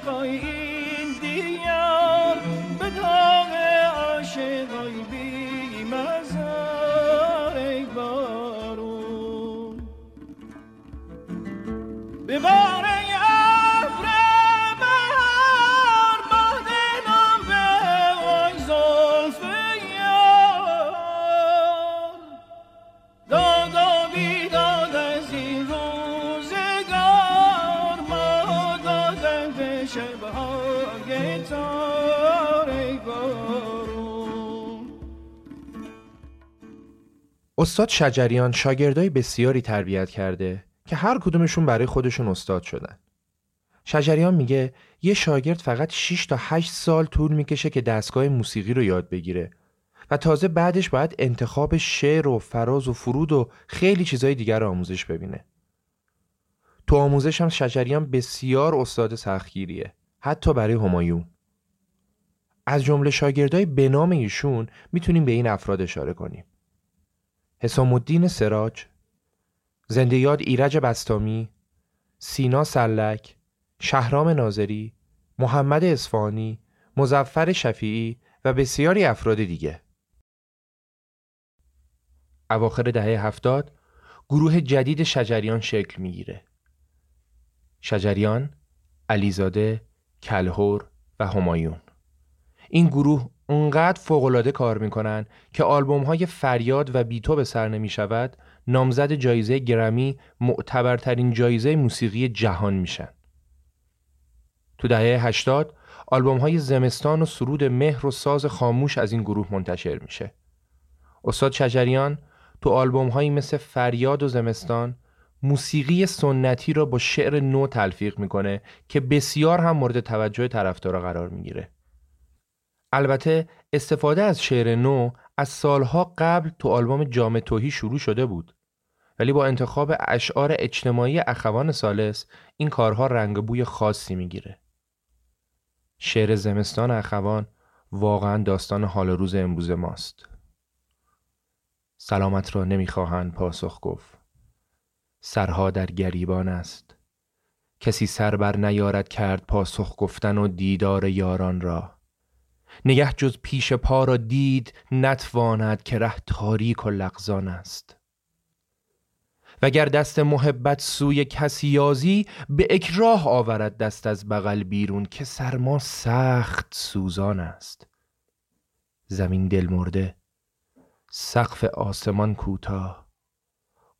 Oh yeah. استاد شجریان شاگردای بسیاری تربیت کرده که هر کدومشون برای خودشون استاد شدن. شجریان میگه یه شاگرد فقط 6 تا 8 سال طول می‌کشه که دستگاه موسیقی رو یاد بگیره و تازه بعدش باید انتخاب شعر و فراز و فرود و خیلی چیزای دیگر رو آموزش ببینه. تو آموزش هم شجریان بسیار استاد سختگیریه حتی برای همایون. از جمله شاگردای به نام ایشون می‌تونیم به این افراد اشاره کنیم. حسام سراج زنده یاد ایرج بستامی سینا سلک شهرام ناظری محمد اسفانی مزفر شفیعی و بسیاری افراد دیگه. اواخر دهه هفتاد گروه جدید شجریان شکل می‌گیره. شجریان، علیزاده، کلهور و همایون. این گروه اونقدر فوقالعاده کار می‌کنن که آلبوم های فریاد و بیتو به سر نمی شود نامزد جایزه گرمی معتبرترین جایزه موسیقی جهان میشن. تو دهه 80 آلبوم های زمستان و سرود مهر و ساز خاموش از این گروه منتشر میشه. استاد شجریان تو آلبوم هایی مثل فریاد و زمستان موسیقی سنتی را با شعر نو تلفیق می‌کنه که بسیار هم مورد توجه طرفدارا قرار می‌گیره. البته استفاده از شعر نو از سالها قبل تو آلبوم جام توهی شروع شده بود. ولی با انتخاب اشعار اجتماعی اخوان سالس این کارها رنگ بوی خاصی می‌گیره. شعر زمستان اخوان واقعا داستان حال روز امروز ماست. سلامت را نمی‌خواهند پاسخ گفت. سرها در گریبان است. کسی سر بر نیارد کرد پاسخ گفتن و دیدار یاران را. نگه جز پیش پا را دید نتواند که ره تاریک و لغزان است. وگر دست محبت سوی کسی یازی به اکراه آورد دست از بغل بیرون که سرما سخت سوزان است. زمین دل مرده سقف آسمان کوتاه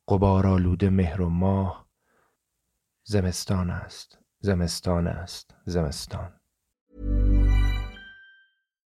قبار آلوده مهر و ماه. زمستان است زمستان است زمستان.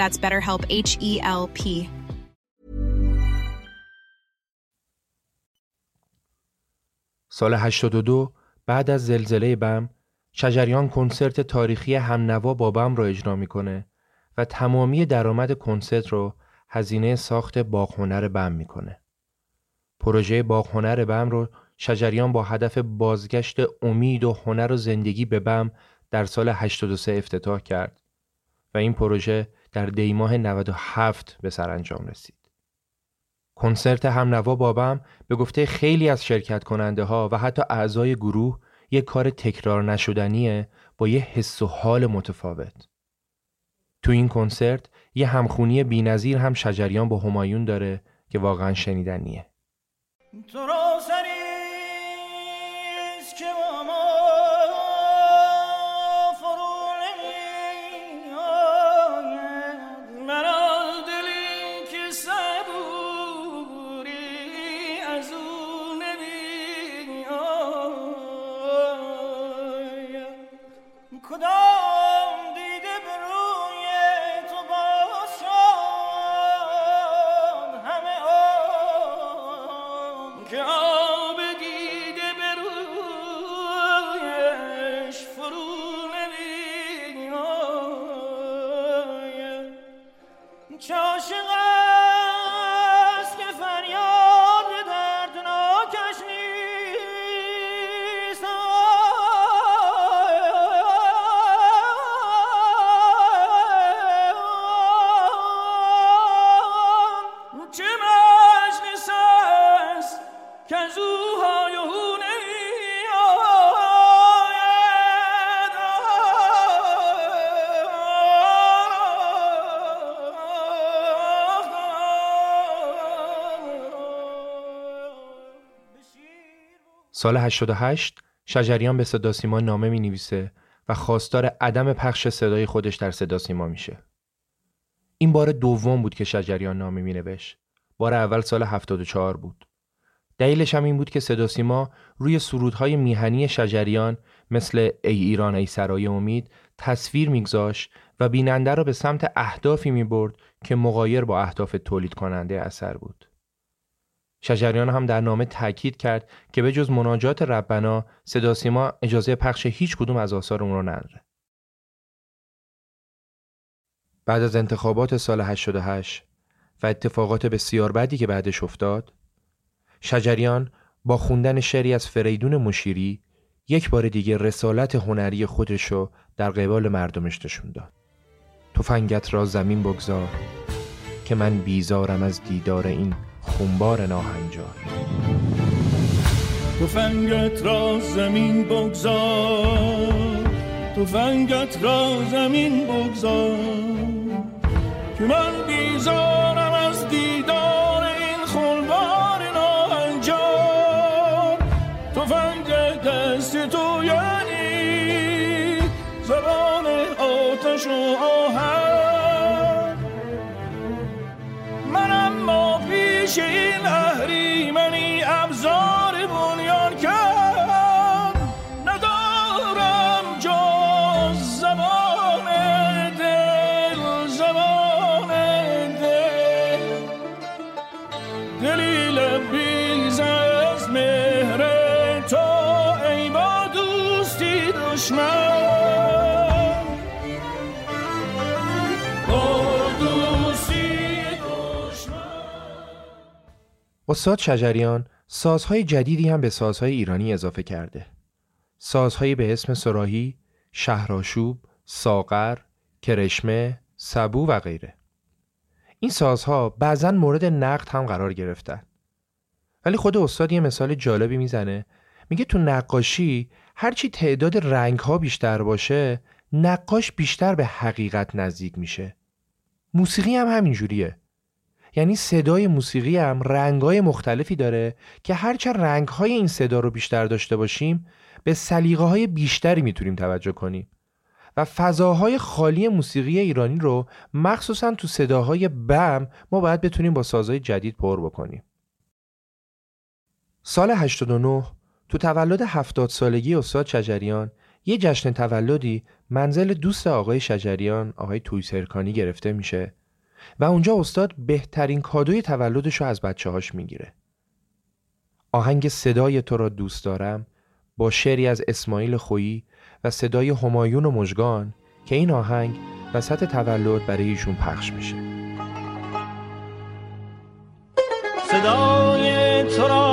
That's BetterHelp H E L P. سال 82 بعد از زلزله بم شجریان کنسرت تاریخی همنوا با بم رو اجرا می‌کنه و تمامی درآمد کنسرت رو هزینه ساخت باغ هنر بم می‌کنه. پروژه باغ هنر بم رو شجریان با هدف بازگشت امید و هنر و زندگی به بم در سال 83 افتتاح کرد و این پروژه در دیماه 97 به سرانجام رسید. کنسرت همنوا بابم به گفته خیلی از شرکت کننده ها و حتی اعضای گروه یک کار تکرار نشدنیه با یه حس و حال متفاوت. تو این کنسرت یه همخونی بینظیر هم شجریان با همایون داره که واقعا شنیدنیه. Yeah. سال 88 شجریان به صدا سیما نامه می نویسه و خواستار عدم پخش صدای خودش در صدا سیما میشه. این بار دوم بود که شجریان نامه می نوشت. بار اول سال 74 بود. دلیلش هم این بود که صدا سیما روی سرودهای میهنی شجریان مثل ای ایران ای سرای امید تصویر میگذاشت و بیننده را به سمت اهدافی می برد که مقایر با اهداف تولید کننده اثر بود. شجریان هم در نامه تاکید کرد که به جز مناجات ربنا صدا سیما اجازه پخش هیچ کدوم از آثار اون رو نداره. بعد از انتخابات سال 88 و اتفاقات بسیار بدی که بعدش افتاد شجریان با خوندن شعری از فریدون مشیری یک بار دیگه رسالت هنری خودش رو در قبال مردمش نشون داد تفنگت را زمین بگذار که من بیزارم از دیدار این خونبار ناهنجار. تفنگت را زمین بگذار تفنگت را زمین بگذار که من بیزارم استاد شجریان سازهای جدیدی هم به سازهای ایرانی اضافه کرده. سازهایی به اسم سراهی، شهراشوب، ساغر، کرشمه، سبو و غیره. این سازها بعضا مورد نقد هم قرار گرفتن. ولی خود استاد یه مثال جالبی می‌زنه میگه تو نقاشی هرچی تعداد رنگ ها بیشتر باشه نقاش بیشتر به حقیقت نزدیک میشه موسیقی هم همینجوریه یعنی صدای موسیقی هم رنگای مختلفی داره که هرچه رنگهای این صدا رو بیشتر داشته باشیم به سلیقه های بیشتری می‌تونیم توجه کنیم. و فضاهای خالی موسیقی ایرانی رو مخصوصا تو صداهای بم ما باید بتونیم با سازهای جدید پر بکنیم. سال 89 تو تولد هفتاد سالگی استاد شجریان یه جشن تولدی منزل دوست آقای شجریان آقای تویسرکانی گرفته میشه. و اونجا استاد بهترین کادوی تولدش رو از بچه هاش می‌گیره. آهنگ صدای تو را دوست دارم با شعری از اسماعیل خویی و صدای همایون و مژگان که این آهنگ وسط تولد برای ایشون پخش میشه. صدای تو را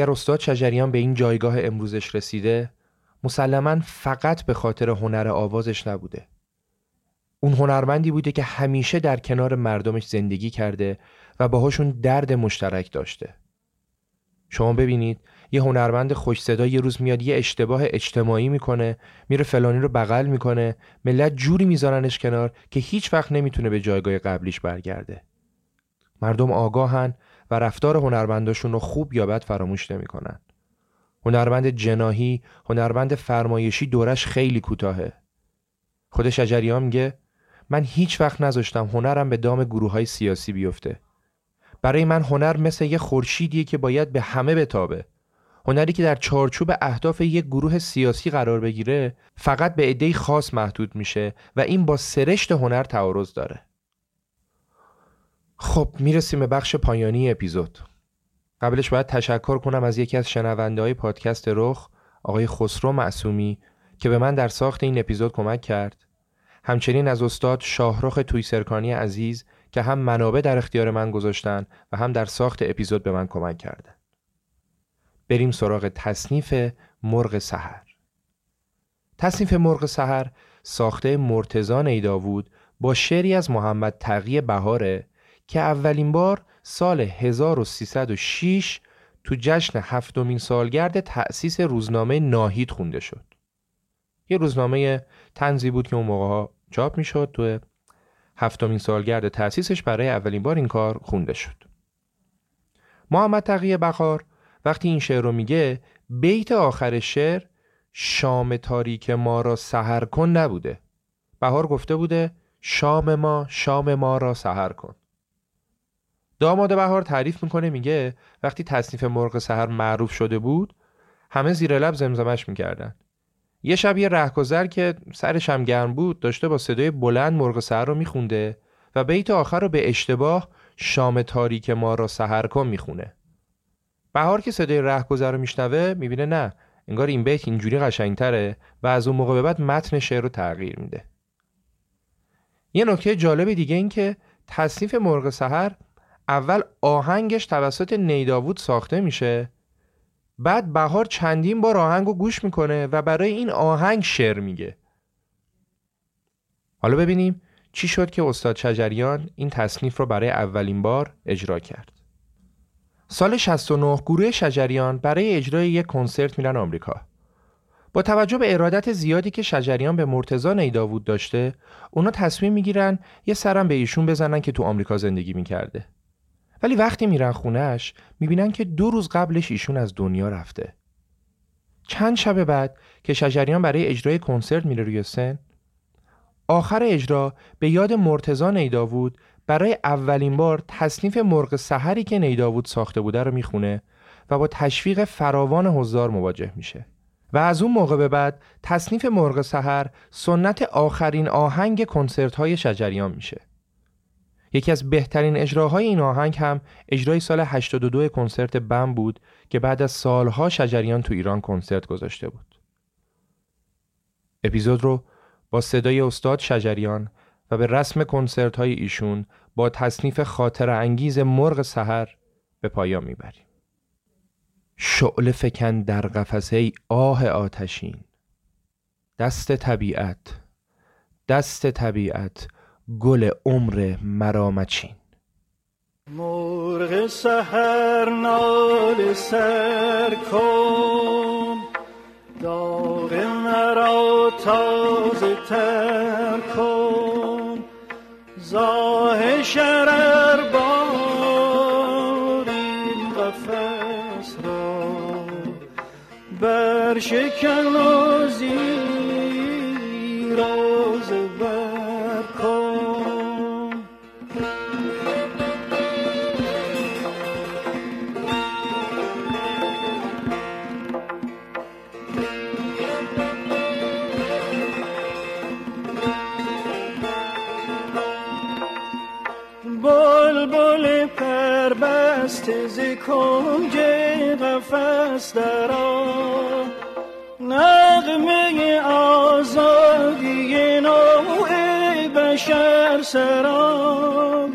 اگر استاد شجریان به این جایگاه امروزش رسیده مسلما فقط به خاطر هنر آوازش نبوده. اون هنرمندی بوده که همیشه در کنار مردمش زندگی کرده و باهاشون درد مشترک داشته. شما ببینید یه هنرمند خوش صدا یه روز میاد یه اشتباه اجتماعی می‌کنه میره فلانی رو بغل می‌کنه ملت جوری میذارنش کنار که هیچ وقت نمی‌تونه به جایگاه قبلیش برگرده. مردم آگاهن و رفتار هنرمنداشون رو خوب یا بد فراموش نمی‌کنن. هنرمند جناهی، هنرمند فرمایشی دورش خیلی کوتاهه. خود شجریان میگه من هیچ وقت نذاشتم هنرم به دام گروه های سیاسی بیفته. برای من هنر مثل یه خورشیدیه که باید به همه بتابه. هنری که در چارچوب اهداف یک گروه سیاسی قرار بگیره فقط به عده‌ای خاص محدود میشه و این با سرشت هنر تعارض داره. خب می‌رسیم به بخش پایانی اپیزود. قبلش باید تشکر کنم از یکی از شنونده های پادکست رخ آقای خسرو معصومی که به من در ساخت این اپیزود کمک کرد. همچنین از استاد شاهرخ تویسرکانی عزیز که هم منابع در اختیار من گذاشتن و هم در ساخت اپیزود به من کمک کردن بریم سراغ تصنیف مرغ سحر. تصنیف مرغ سحر ساخته مرتزان ایداوود با شعری از محمد تقی بهاره که اولین بار سال 1306 تو جشن هفتمین سالگرد تأسیس روزنامه ناهید خونده شد. یه روزنامه تنزی بود که اون موقع ها چاپ می شد تو هفتمین سالگرد تأسیسش برای اولین بار این کار خونده شد. محمد تقی بخار وقتی این شعر رو میگه بیت آخر شعر شام تاریک ما را سهر کن نبوده. بهار گفته بوده شام ما شام ما را سهر کن. داماد بهار تعریف می‌کنه میگه وقتی تصنیف مرغ سحر معروف شده بود همه زیر لب زمزمش می‌کردن. یه شب یه رهگذر که سرش هم گرم بود داشته با صدای بلند مرغ سحر رو میخونده و بیت آخر رو به اشتباه شام تاریک ما را سحر کن می‌خونه. بهار که صدای رهگذر رو میشنوه می‌بینه نه انگار این بیت اینجوری قشنگتره و از اون موقع به بعد متن شعر رو تغییر میده. یه نکته جالب دیگه این که تصنیف مرغ سحر اول آهنگش توسط نیداوود ساخته میشه. بعد بهار چندین بار آهنگ رو گوش می‌کنه و برای این آهنگ شعر میگه. حالا ببینیم چی شد که استاد شجریان این تصنیف رو برای اولین بار اجرا کرد. سال 69 گروه شجریان برای اجرای یک کنسرت میرن آمریکا. با توجه به ارادت زیادی که شجریان به مرتزا نیداوود داشته اونا تصمیم می‌گیرن یه سرم به ایشون بزنن که تو آمریکا زندگی می‌کرده. ولی وقتی میرن خونهش می‌بینن که دو روز قبلش ایشون از دنیا رفته. چند شب بعد که شجریان برای اجرای کنسرت میره روی سن آخر اجرا به یاد مرتزا نیداوود برای اولین بار تصنیف مرغ سحری که نیداوود ساخته بوده رو می‌خونه و با تشویق فراوان حضار مواجه میشه. و از اون موقع به بعد تصنیف مرغ سحر سنت آخرین آهنگ کنسرت های شجریان میشه. یکی از بهترین اجراهای این آهنگ هم اجرای سال 82 کنسرت بم بود که بعد از سالها شجریان تو ایران کنسرت گذاشته بود. اپیزود رو با صدای استاد شجریان و به رسم کنسرت های ایشون با تصنیف خاطر انگیز مرغ سحر به پایان می‌بریم. شعل فکن در قفسه آه آتشین دست طبیعت دست طبیعت گل عمر مرامچین مرغ سهر نال سر کن داغ مرا تازه تر کن. زاه شرر بارین قفص را برشکن و کنج قفص درا نغمه آزادی نوع بشر سرام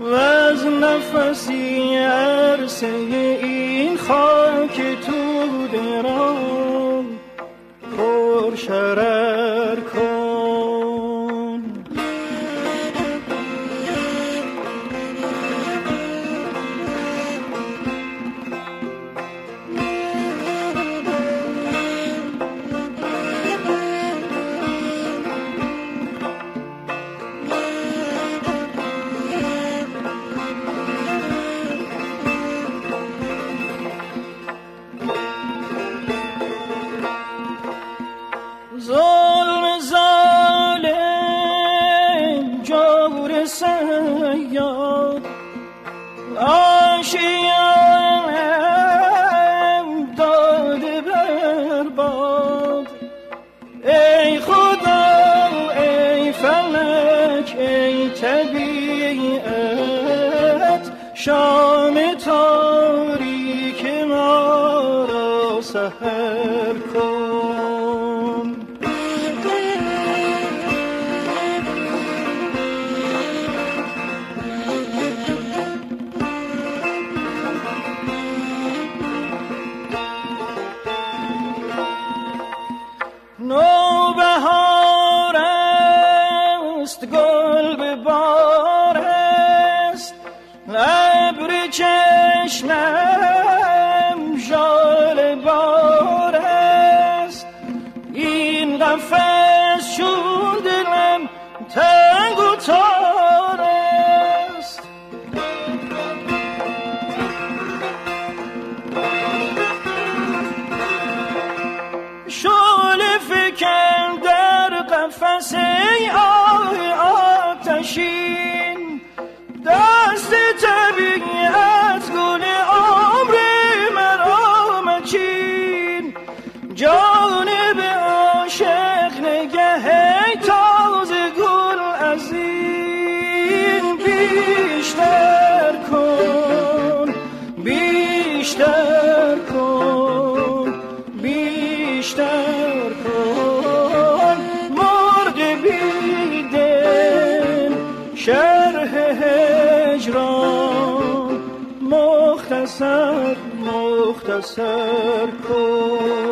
و از نفسی عرصه ای آتشی. مختصر کن